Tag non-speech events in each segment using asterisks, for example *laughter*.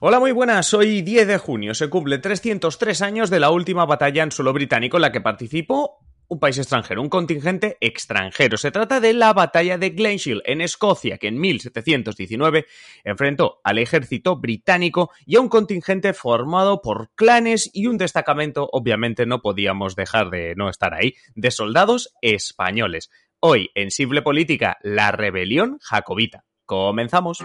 Hola, muy buenas. Hoy 10 de junio se cumple 303 años de la última batalla en suelo británico en la que participó un país extranjero, un contingente extranjero. Se trata de la batalla de Glenshill en Escocia, que en 1719 enfrentó al ejército británico y a un contingente formado por clanes y un destacamento, obviamente no podíamos dejar de no estar ahí, de soldados españoles. Hoy en Simple Política, la rebelión jacobita. Comenzamos.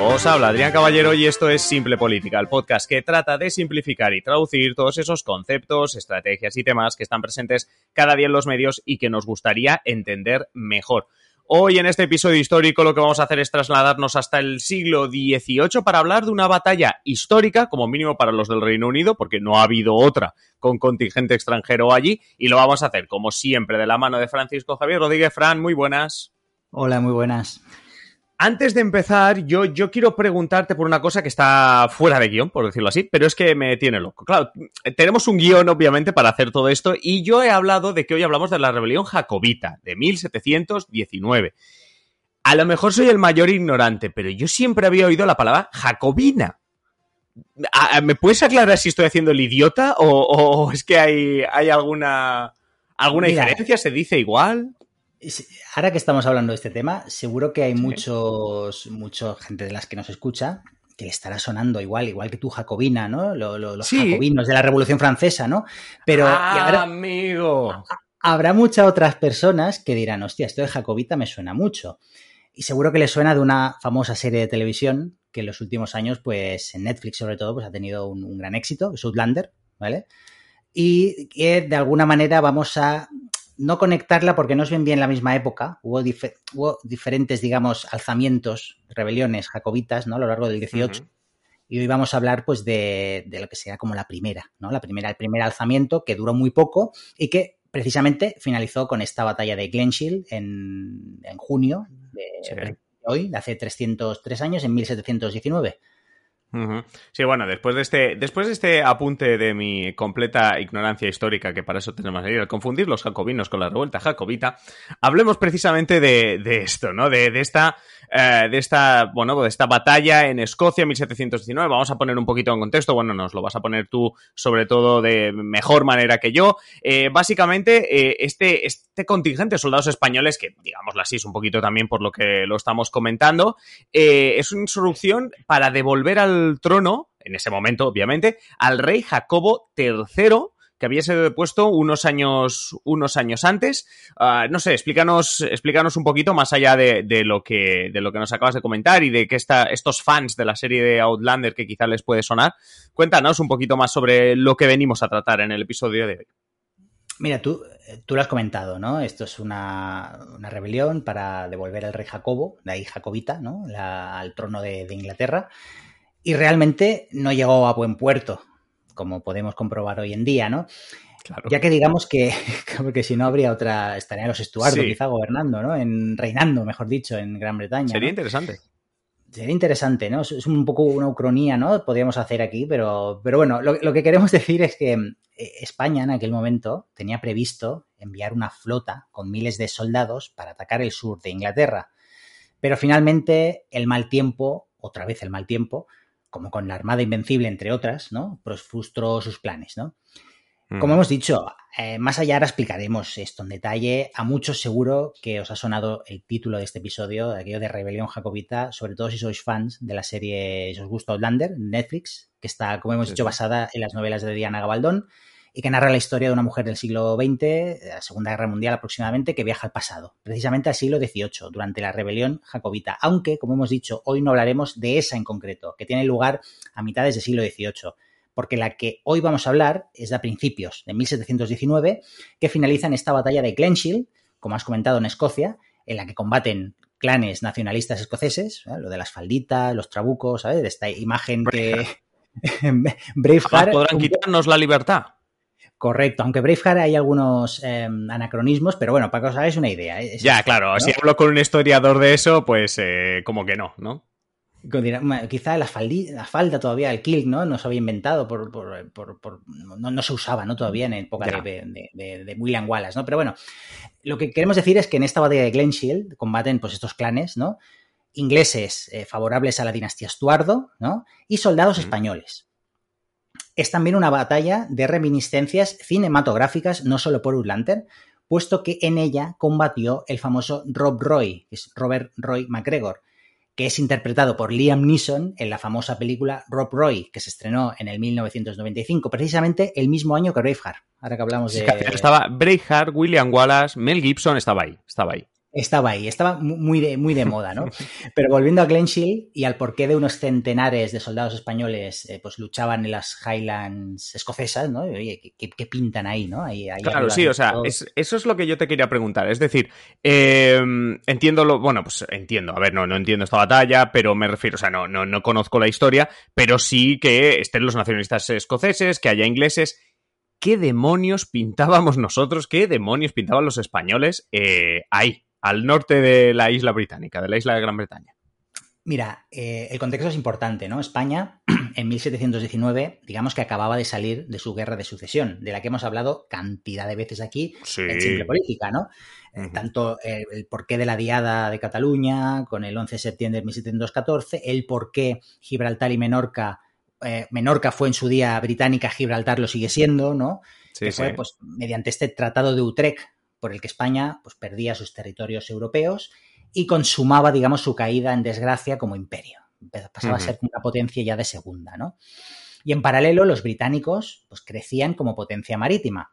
Os habla Adrián Caballero y esto es Simple Política, el podcast que trata de simplificar y traducir todos esos conceptos, estrategias y temas que están presentes cada día en los medios y que nos gustaría entender mejor. Hoy en este episodio histórico lo que vamos a hacer es trasladarnos hasta el siglo XVIII para hablar de una batalla histórica, como mínimo para los del Reino Unido, porque no ha habido otra con contingente extranjero allí, y lo vamos a hacer como siempre de la mano de Francisco Javier Rodríguez. Fran, muy buenas. Hola, muy buenas. Antes de empezar, yo, yo quiero preguntarte por una cosa que está fuera de guion, por decirlo así, pero es que me tiene loco. Claro, tenemos un guion, obviamente, para hacer todo esto, y yo he hablado de que hoy hablamos de la rebelión jacobita, de 1719. A lo mejor soy el mayor ignorante, pero yo siempre había oído la palabra jacobina. ¿Me puedes aclarar si estoy haciendo el idiota o, o es que hay, hay alguna, alguna Mira, diferencia? ¿Se dice igual? Ahora que estamos hablando de este tema, seguro que hay muchos, mucha gente de las que nos escucha que le estará sonando igual, igual que tú, Jacobina, ¿no? Lo- lo- los Sí. jacobinos de la Revolución Francesa, ¿no? Pero y ah, habrá, amigo. habrá muchas otras personas que dirán, hostia, esto de Jacobita me suena mucho. Y seguro que le suena de una famosa serie de televisión que en los últimos años, pues en Netflix sobre todo, pues ha tenido un, un gran éxito, Outlander, ¿vale? Y que de alguna manera vamos a no conectarla porque no es bien bien la misma época. Hubo, dife- hubo diferentes, digamos, alzamientos, rebeliones jacobitas, ¿no? A lo largo del 18. Ujú. Y hoy vamos a hablar, pues, de, de lo que será como la primera, ¿no? La primera, el primer alzamiento que duró muy poco y que precisamente finalizó con esta batalla de Glenshill en, en junio de, Sí. de hoy, de hace 303 años, en 1719. Sí, bueno, después de este, después de este apunte de mi completa ignorancia histórica, que para eso tenemos ahí, al confundir los jacobinos con la revuelta jacobita, hablemos precisamente de, de esto, ¿no? De, de esta, eh, de esta, bueno, de esta batalla en Escocia, 1719. Vamos a poner un poquito en contexto. Bueno, nos lo vas a poner tú, sobre todo, de mejor manera que yo. Eh, básicamente, eh, este, este contingente de soldados españoles, que digámoslo así, es un poquito también por lo que lo estamos comentando, es una insurrección para devolver al trono, en ese momento, obviamente, al rey Jacobo III, que había sido depuesto unos años, unos años antes. Ah, no sé, explícanos, explícanos un poquito más allá de, lo que, de lo que nos acabas de comentar y de que esta, estos fans de la serie de Outlander que quizá les puede sonar. Cuéntanos un poquito más sobre lo que venimos a tratar en el episodio de hoy. Mira, tú, tú lo has comentado, ¿no? Esto es una, una rebelión para devolver al rey Jacobo, de ahí Jacobita, ¿no? Al trono de Inglaterra. Y realmente no llegó a buen puerto, como podemos comprobar hoy en día, ¿no? Claro. Ya que digamos que, *laughs* porque si no habría otra, estarían los Estuardo Sí. quizá gobernando, ¿no? En, reinando, mejor dicho, en Gran Bretaña. Sería ¿no? interesante. Sería interesante, ¿no? Es- Es un poco una ucronía, ¿no? Podríamos hacer aquí, pero, pero bueno, lo, lo que queremos decir es que eh, España en aquel momento tenía previsto enviar una flota con miles de soldados para atacar el sur de Inglaterra. Pero finalmente el mal tiempo, otra vez el mal tiempo, como con la Armada Invencible, entre otras, ¿no? Pues frustró sus planes, ¿no? Como hemos dicho, eh, más allá ahora explicaremos esto en detalle. A muchos seguro que os ha sonado el título de este episodio, de aquello de Rebelión Jacobita, sobre todo si sois fans de la serie, si os gusta Outlander, Netflix, que está, como hemos Sí, dicho, basada en las novelas de Diana Gabaldón y que narra la historia de una mujer del siglo XX, de la Segunda Guerra Mundial aproximadamente, que viaja al pasado, precisamente al siglo XVIII, durante la rebelión jacobita. Aunque, como hemos dicho, hoy no hablaremos de esa en concreto, que tiene lugar a mitades del siglo XVIII porque la que hoy vamos a hablar es de a principios de 1719, que finaliza en esta batalla de Glenshill, como has comentado, en Escocia, en la que combaten clanes nacionalistas escoceses, ¿eh? lo de las falditas, los trabucos, ¿sabes? De esta imagen que... Braveheart... *laughs* podrán quitarnos la libertad. Correcto, aunque Braveheart hay algunos em, anacronismos, pero bueno, para que os hagáis una idea. ¿eh? ya, claro, si hablo con un historiador de eso, pues eh, como que no, ¿no? Quizá la, la falda todavía, el kilt, ¿no? No se había inventado, por, no, se usaba, ¿no? Todavía en época de, William Wallace, ¿no? Pero bueno, lo que queremos decir es que en esta batalla de Glenshield combaten pues estos clanes, ¿no? Ingleses eh, favorables a la dinastía Estuardo, ¿no? Y soldados españoles. Es también una batalla de reminiscencias cinematográficas, no solo por Urlanter, puesto que en ella combatió el famoso Rob Roy, que es Robert Roy MacGregor, que es interpretado por Liam Neeson en la famosa película Rob Roy, que se estrenó en el 1995, precisamente el mismo año que Braveheart. Ahora que hablamos de... Estaba Braveheart, William Wallace, Mel Gibson, estaba ahí, estaba ahí estaba ahí, estaba muy de, muy de moda, ¿no? *laughs* Pero volviendo a Glenshield y al porqué de unos centenares de soldados españoles eh, pues luchaban en las Highlands escocesas, ¿no? Oye, ¿qué, pintan ahí, no? claro, sí, o sea, eso es lo que yo te quería preguntar. Es decir, em, entiendo lo, bueno, pues entiendo, a ver, no, no entiendo esta batalla, pero me refiero, o sea, no, no, no conozco la historia, pero sí que estén los nacionalistas escoceses, que haya ingleses. ¿Qué demonios pintábamos nosotros? ¿Qué demonios pintaban los españoles eh, ahí? Al norte de la isla británica, de la isla de Gran Bretaña. Mira, eh, el contexto es importante, ¿no? España, *clears throat* en 1719, digamos que acababa de salir de su guerra de sucesión, de la que hemos hablado cantidad de veces aquí en Simple Política, ¿no? Eh, tanto el porqué de la diada de Cataluña, con el 11 de septiembre de 1714, el porqué Gibraltar y Menorca, eh, Menorca fue en su día británica, Gibraltar lo sigue siendo, ¿no? Sí, que fue, pues, mediante este Tratado de Utrecht por el que España pues, perdía sus territorios europeos y consumaba, digamos, su caída en desgracia como imperio. Pasaba a ser una potencia ya de segunda, ¿no? Y en paralelo, los británicos pues, crecían como potencia marítima.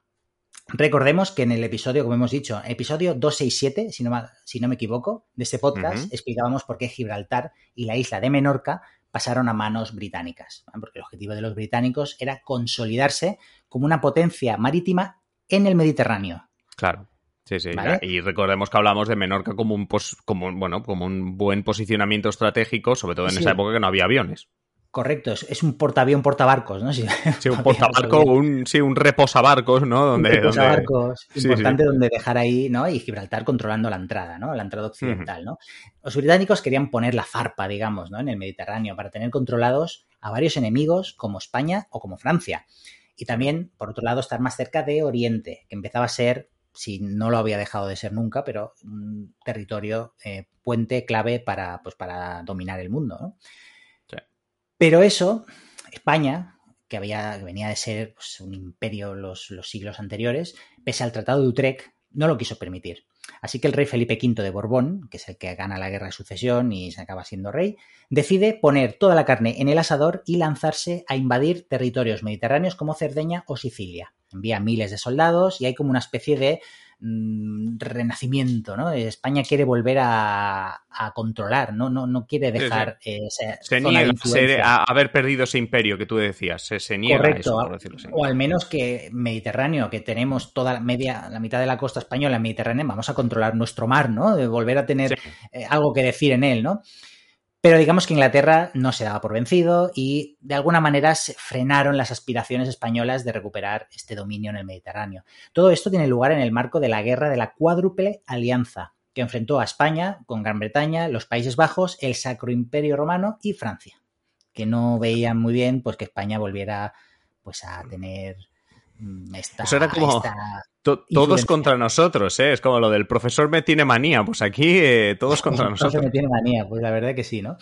Recordemos que en el episodio, como hemos dicho, episodio 267, si no, si no me equivoco, de este podcast, explicábamos por qué Gibraltar y la isla de Menorca pasaron a manos británicas, porque el objetivo de los británicos era consolidarse como una potencia marítima en el Mediterráneo. Claro. Sí, sí. Y recordemos que hablamos de Menorca como un, como, bueno, como un buen posicionamiento estratégico, sobre todo en esa época que no había aviones. Correcto, es, un portaavión portabarcos, ¿no? *laughs* Sí, un *laughs* portabarco, un, sí, un reposabarcos, ¿no? Donde, un reposabarcos importante donde dejar ahí, ¿no? Y Gibraltar controlando la entrada, ¿no? La entrada occidental, ¿no? Los británicos querían poner la zarpa, digamos, ¿no? En el Mediterráneo para tener controlados a varios enemigos como España o como Francia. Y también, por otro lado, estar más cerca de Oriente, que empezaba a ser si no lo había dejado de ser nunca, pero un territorio eh, puente clave para, pues, para dominar el mundo. Pero eso, España, que, había, venía de ser pues, un imperio los, los siglos anteriores, pese al Tratado de Utrecht, no lo quiso permitir. Así que el rey Felipe V de Borbón, que es el que gana la guerra de sucesión y se acaba siendo rey, decide poner toda la carne en el asador y lanzarse a invadir territorios mediterráneos como Cerdeña o Sicilia. Envía miles de soldados y hay como una especie de mm, renacimiento, ¿no? España quiere volver a, controlar, ¿no? No, no quiere dejar se niega a haber perdido ese imperio que tú decías, se, niega Correcto, O al menos que Mediterráneo, que tenemos toda la media, la mitad de la costa española en Mediterráneo, vamos a controlar nuestro mar, ¿no? De volver a tener eh, algo que decir en él, ¿no? Pero digamos que Inglaterra no se daba por vencido y de alguna manera se frenaron las aspiraciones españolas de recuperar este dominio en el Mediterráneo. Todo esto tiene lugar en el marco de la guerra de la cuádruple alianza, que enfrentó a España con Gran Bretaña, los Países Bajos, el Sacro Imperio Romano y Francia, que no veían muy bien pues que España volviera pues a tener mm, esta, Eso era como todos contra nosotros, ¿eh? Es como lo del profesor me tiene manía. Pues aquí eh, todos *laughs* contra nosotros. profesor me tiene manía, pues la verdad que sí, ¿no?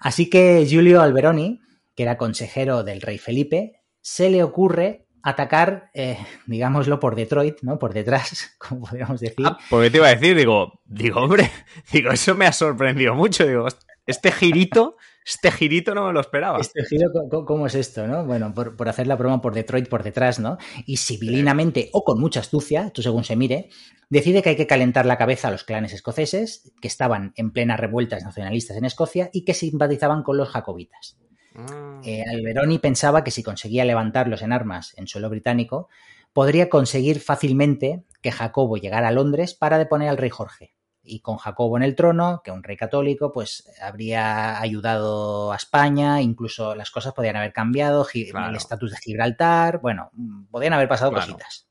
Así que Giulio Alberoni, que era consejero del rey Felipe, se le ocurre atacar, eh, *laughs* digámoslo, por Detroit, ¿no? Por detrás, *laughs* como podríamos decir. Ah, porque te iba a decir, digo, digo, hombre, digo, eso me ha sorprendido mucho. Digo, este girito este girito no me lo esperaba. Este giro, ¿cómo es esto, no? Bueno, por, hacer la broma por Detroit por detrás, ¿no? Y civilinamente o con mucha astucia, esto según se mire, decide que hay que calentar la cabeza a los clanes escoceses que estaban en plenas revueltas nacionalistas en Escocia y que simpatizaban con los jacobitas. Ah. Eh, Alberoni pensaba que si conseguía levantarlos en armas en suelo británico, podría conseguir fácilmente que Jacobo llegara a Londres para deponer al rey Jorge y con Jacobo en el trono, que un rey católico, pues habría ayudado a España, incluso las cosas podrían haber cambiado, el estatus de Gibraltar, bueno, podrían haber pasado cositas.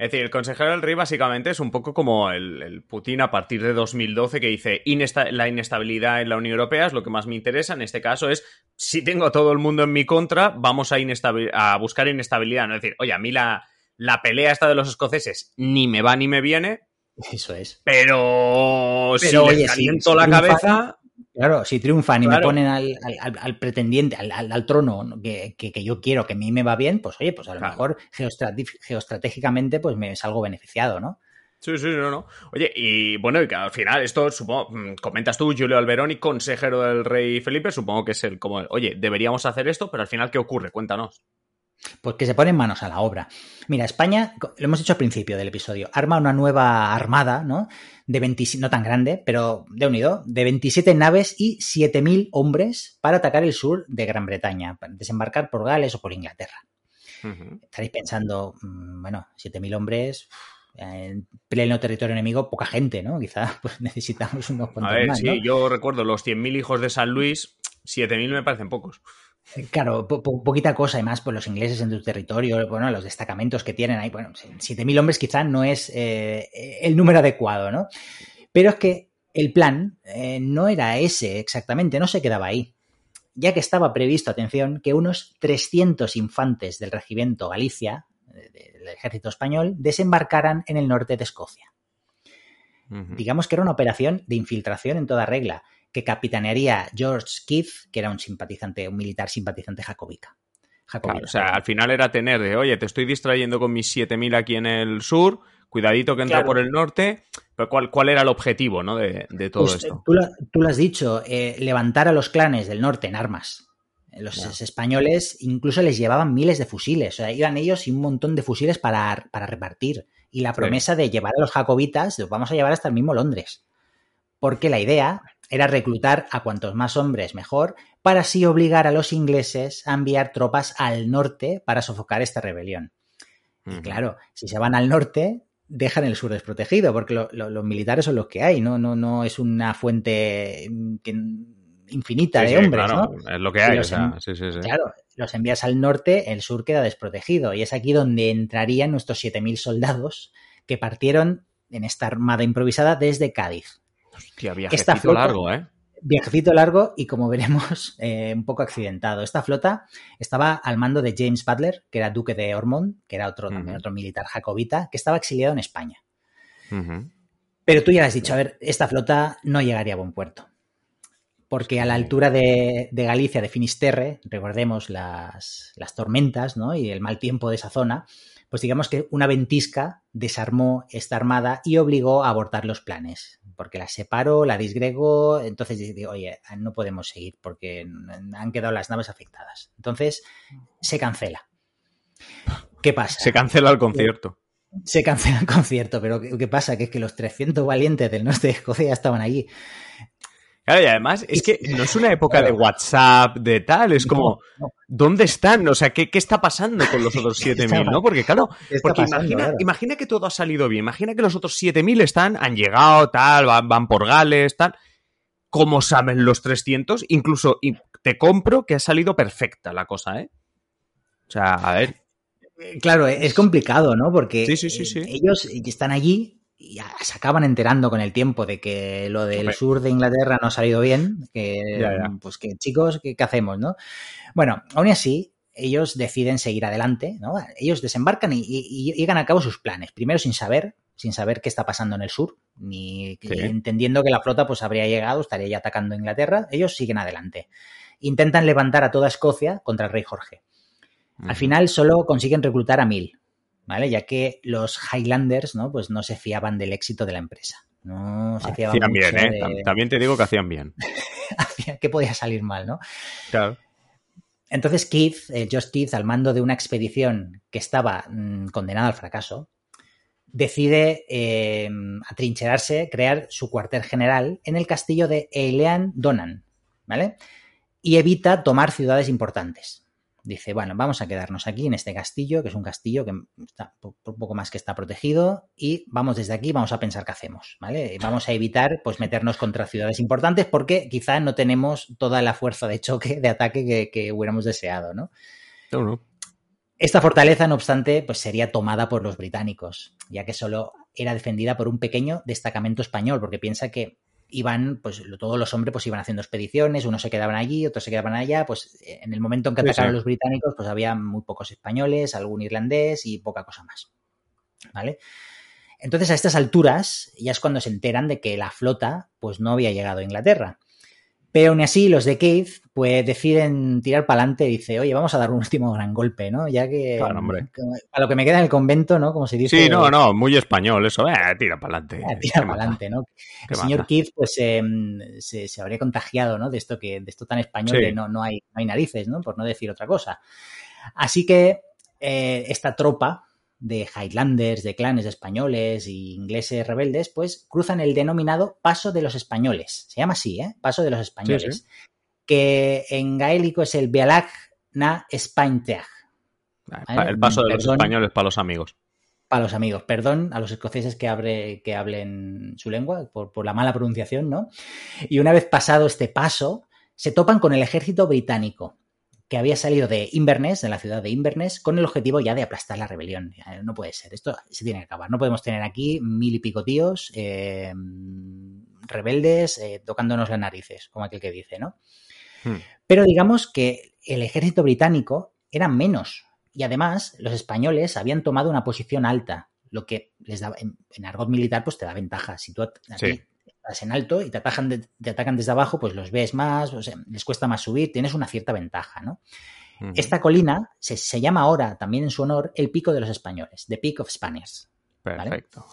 Es decir, el consejero del rey básicamente es un poco como el, Putin a partir de 2012 que dice la inestabilidad en la Unión Europea es lo que más me interesa. En este caso es, si tengo a todo el mundo en mi contra, vamos a, a buscar inestabilidad. ¿no? Es decir, oye, a mí la, la pelea esta de los escoceses ni me va ni me viene. Eso es. Pero, si les caliento la cabeza... Claro, si triunfan y me ponen al, pretendiente, al, trono que, yo quiero, que a mí me va bien, pues oye, pues a lo mejor geoestratégicamente pues me salgo beneficiado, ¿no? Sí, sí, no, no. Oye, y bueno, y que al final, esto supongo, mm, comentas tú, Julio Alberoni, consejero del rey Felipe, supongo que es el como, oye, deberíamos hacer esto, pero al final, ¿qué ocurre? Cuéntanos. Pues que se ponen manos a la obra. Mira, España, lo hemos dicho al principio del episodio, arma una nueva armada, ¿no? De 20, no tan grande, pero de unido, de 27 naves y 7.000 hombres para atacar el sur de Gran Bretaña, para desembarcar por Gales o por Inglaterra. Estaréis pensando, mm, bueno, 7.000 hombres, en pleno territorio enemigo, poca gente, ¿no? Quizá *laughs* pues, necesitamos unos cuantos A ver, sí, yo recuerdo los 100.000 hijos de San Luis, 7.000 me parecen pocos. Claro, poquita cosa, además, pues los ingleses en tu territorio, bueno, los destacamentos que tienen ahí, bueno, 7.000 hombres quizás no es eh, el número adecuado, ¿no? Pero es que el plan eh, no era ese exactamente, no se quedaba ahí, ya que estaba previsto, atención, que unos 300 infantes del regimiento Galicia, del ejército español, desembarcaran en el norte de Escocia. Digamos que era una operación de infiltración en toda regla, que capitanearía George Keith, que era un simpatizante, un militar simpatizante jacobica. o sea, al final era tener de, oye, te estoy distrayendo con mis 7.000 aquí en el sur, cuidadito que entra por el norte, pero ¿cuál, ¿cuál, era el objetivo ¿no? de, todo pues, esto? Tú lo, has dicho, eh, levantar a los clanes del norte en armas. Los españoles incluso les llevaban miles de fusiles, o sea, iban ellos y un montón de fusiles para, para repartir. Y la promesa de llevar a los jacobitas, los vamos a llevar hasta el mismo Londres. Porque la idea era reclutar a cuantos más hombres mejor, para así obligar a los ingleses a enviar tropas al norte para sofocar esta rebelión. Y claro, si se van al norte, dejan el sur desprotegido, porque los militares son los que hay, no, no, no es una fuente infinita de hombres, claro, Es lo que hay, Claro, los envías al norte, el sur queda desprotegido. Y es aquí donde entrarían nuestros 7.000 soldados que partieron en esta armada improvisada desde Cádiz. Hostia, viajecito largo, ¿eh? Viajecito largo y como veremos, *laughs* eh, un poco accidentado. Esta flota estaba al mando de James Butler, que era duque de Ormond, que era otro, otro militar jacobita, que estaba exiliado en España. Pero tú ya has dicho, a ver, esta flota no llegaría a buen puerto. Porque a la altura de, Galicia, de Finisterre, recordemos las, las tormentas ¿no? y el mal tiempo de esa zona, pues digamos que una ventisca desarmó esta armada y obligó a abortar los planes, porque la separó, la disgregó, entonces digo, oye, no podemos seguir porque han quedado las naves afectadas. Entonces se cancela. ¿Qué pasa? Se cancela el concierto. Se cancela el concierto, pero ¿qué pasa? Que es que los 300 valientes del norte de Escocia ya estaban allí. Claro, y además es que no es una época de WhatsApp, de tal, es como, ¿dónde están? O sea, ¿qué, está pasando con los otros 7.000? ¿no? Porque claro, porque imagina, que todo ha salido bien, imagina que los otros 7.000 están, han llegado, tal, van, por Gales, tal. ¿Cómo saben los 300? Incluso te compro que ha salido perfecta la cosa, ¿eh? O sea, a ver. Eh, claro, es complicado, ¿no? Porque eh, ellos están allí y se acaban enterando con el tiempo de que lo del sur de Inglaterra no ha salido bien, que pues que chicos, ¿qué, hacemos, no? Bueno, aún así, ellos deciden seguir adelante, ¿no? Ellos desembarcan y, llegan a cabo sus planes, primero sin saber, sin saber qué está pasando en el sur, ni entendiendo que la flota pues habría llegado, estaría ya atacando Inglaterra, ellos siguen adelante. Intentan levantar a toda Escocia contra el rey Jorge. Al final solo consiguen reclutar a mil, ya que los Highlanders, ¿no? Pues no se fiaban del éxito de la empresa. No se fiaban hacían bien, ¿eh? También te digo que hacían bien. *laughs* que podía salir mal, ¿no? Claro. Entonces Keith, eh, Josh Keith, al mando de una expedición que estaba mm, condenada al fracaso, decide eh, atrincherarse, crear su cuartel general en el castillo de Eilean Donan, ¿vale? Y evita tomar ciudades importantes dice, bueno, vamos a quedarnos aquí en este castillo, que es un castillo que está un poco más que está protegido, y vamos desde aquí, vamos a pensar qué hacemos, ¿vale? Vamos a evitar pues meternos contra ciudades importantes porque quizá no tenemos toda la fuerza de choque, de ataque que, hubiéramos deseado, ¿no? Esta fortaleza, no obstante, pues sería tomada por los británicos, ya que solo era defendida por un pequeño destacamento español, porque piensa que iban, pues todos los hombres pues iban haciendo expediciones, unos se quedaban allí, otros se quedaban allá, pues en el momento en que atacaron los británicos, pues había muy pocos españoles, algún irlandés y poca cosa más. ¿Vale? Entonces a estas alturas ya es cuando se enteran de que la flota pues no había llegado a Inglaterra. Pero aún así, los de Cave, pues deciden tirar para adelante y dice, oye, vamos a dar un último gran golpe, ¿no? Ya que, claro, a lo que me queda en el convento, ¿no? Como se dice. Sí, no, no, muy español eso, eh, tira para adelante. Eh, tira para adelante, ¿no? El señor Keith, pues em, se, se, habría contagiado, ¿no? De esto que, de esto tan español que no, no, hay, no hay narices, ¿no? Por no decir otra cosa. Así que eh, esta tropa, de Highlanders, de clanes españoles e ingleses rebeldes, pues cruzan el denominado Paso de los Españoles. Se llama así, ¿eh? Paso de los Españoles. Que en gaélico es el Bealag na Spainteag. El paso de los españoles para los amigos. Para los amigos. Perdón a los escoceses que, abre, que hablen su lengua por, por la mala pronunciación, ¿no? Y una vez pasado este paso, se topan con el ejército británico, que había salido de Inverness, de la ciudad de Inverness, con el objetivo ya de aplastar la rebelión. No puede ser, esto se tiene que acabar. No podemos tener aquí mil y pico tíos eh, rebeldes eh, tocándonos las narices, como aquel que dice, ¿no? Hmm. Pero digamos que el ejército británico era menos y además los españoles habían tomado una posición alta, lo que les da, en, argot militar, pues te da ventaja. Si tú estás en alto y te, atacan te atacan desde abajo, pues los ves más, les cuesta más subir, tienes una cierta ventaja, ¿no? Esta colina se, llama ahora, también en su honor, el Pico de los Españoles, The Peak of Spaniards. Perfecto,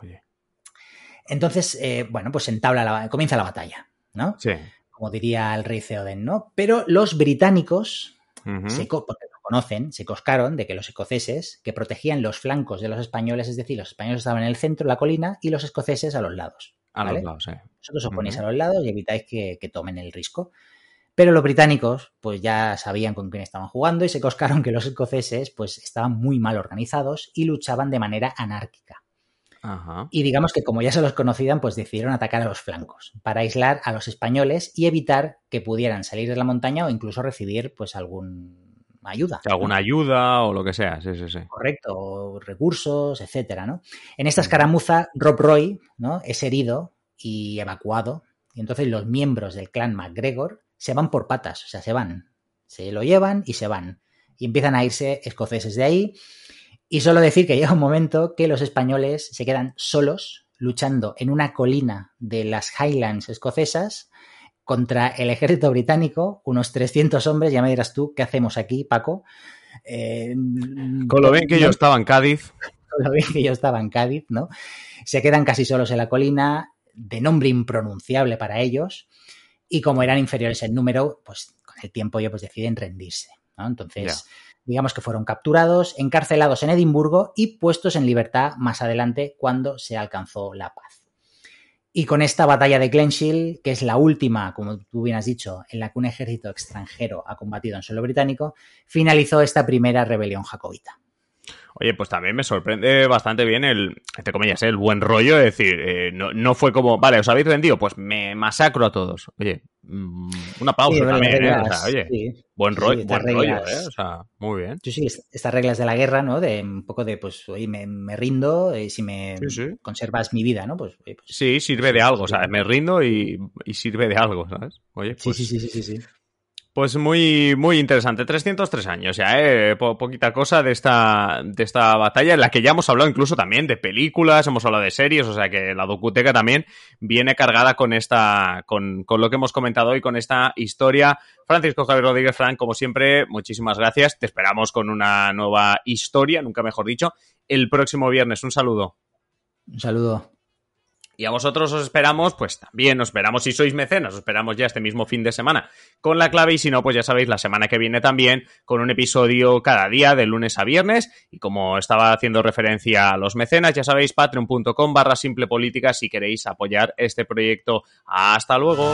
Entonces, eh, bueno, pues entabla la, comienza la batalla, ¿no? Sí. Como diría el rey Theoden, ¿no? Pero los británicos, se, porque lo conocen, se coscaron de que los escoceses, que protegían los flancos de los españoles, es decir, los españoles estaban en el centro de la colina y los escoceses a los lados. A los lados, sí. Vosotros os ponéis a los lados y evitáis que, tomen el risco. Pero los británicos, pues ya sabían con quién estaban jugando y se coscaron que los escoceses, pues estaban muy mal organizados y luchaban de manera anárquica. Y digamos que como ya se los conocían, pues decidieron atacar a los flancos para aislar a los españoles y evitar que pudieran salir de la montaña o incluso recibir pues algún ayuda. Alguna ayuda o lo que sea, sí, sí, sí. Correcto, recursos, etcétera, ¿no? En esta escaramuza, Rob Roy, ¿no? Es herido y evacuado. Y entonces los miembros del clan MacGregor se van por patas, o sea, se van. Se lo llevan y se van. Y empiezan a irse escoceses de ahí. Y solo decir que *laughs* llega un momento que los españoles se quedan solos luchando en una colina de las Highlands escocesas contra el ejército británico, unos 300 hombres, ya me dirás tú, ¿qué hacemos aquí, Paco? Eh, con lo bien que yo estaba en Cádiz. Con lo bien que yo estaba en Cádiz, ¿no? Se quedan casi solos en la colina, de nombre impronunciable para ellos, y como eran inferiores en número, pues con el tiempo ellos pues, deciden rendirse, ¿no? Entonces, digamos que fueron capturados, encarcelados en Edimburgo y puestos en libertad más adelante cuando se alcanzó la paz. Y con esta batalla de Glenshield, que es la última, como tú bien has dicho, en la que un ejército extranjero ha combatido en suelo británico, finalizó esta primera rebelión jacobita. Oye, pues también me sorprende bastante bien el, entre comillas, el buen rollo, es decir, eh, no, fue como, vale, os habéis rendido, pues me masacro a todos. Oye, mm, una pausa también, ¿eh? O sea, oye, buen, rollo, buen rollo, ¿eh? O sea, muy bien. Sí, sí, estas reglas de la guerra, ¿no? De un poco de, pues, oye, me, rindo y si me conservas mi vida, ¿no? Pues, pues sí, sirve de algo, o sea, me rindo y, y, sirve de algo, ¿sabes? Oye, pues, sí, sí, sí, sí, sí. Pues muy, muy interesante. 303 años ya, ¿eh? poquita cosa de esta, de esta batalla, en la que ya hemos hablado incluso también de películas, hemos hablado de series, o sea que la docuteca también viene cargada con esta, con, con lo que hemos comentado hoy, con esta historia. Francisco Javier Rodríguez Frank, como siempre, muchísimas gracias. Te esperamos con una nueva historia, nunca mejor dicho, el próximo viernes. Un saludo. Un saludo. Y a vosotros os esperamos, pues también os esperamos si sois mecenas, os esperamos ya este mismo fin de semana con la clave y si no, pues ya sabéis, la semana que viene también con un episodio cada día de lunes a viernes y como estaba haciendo referencia a los mecenas, ya sabéis, patreon.com barra simple política si queréis apoyar este proyecto. Hasta luego.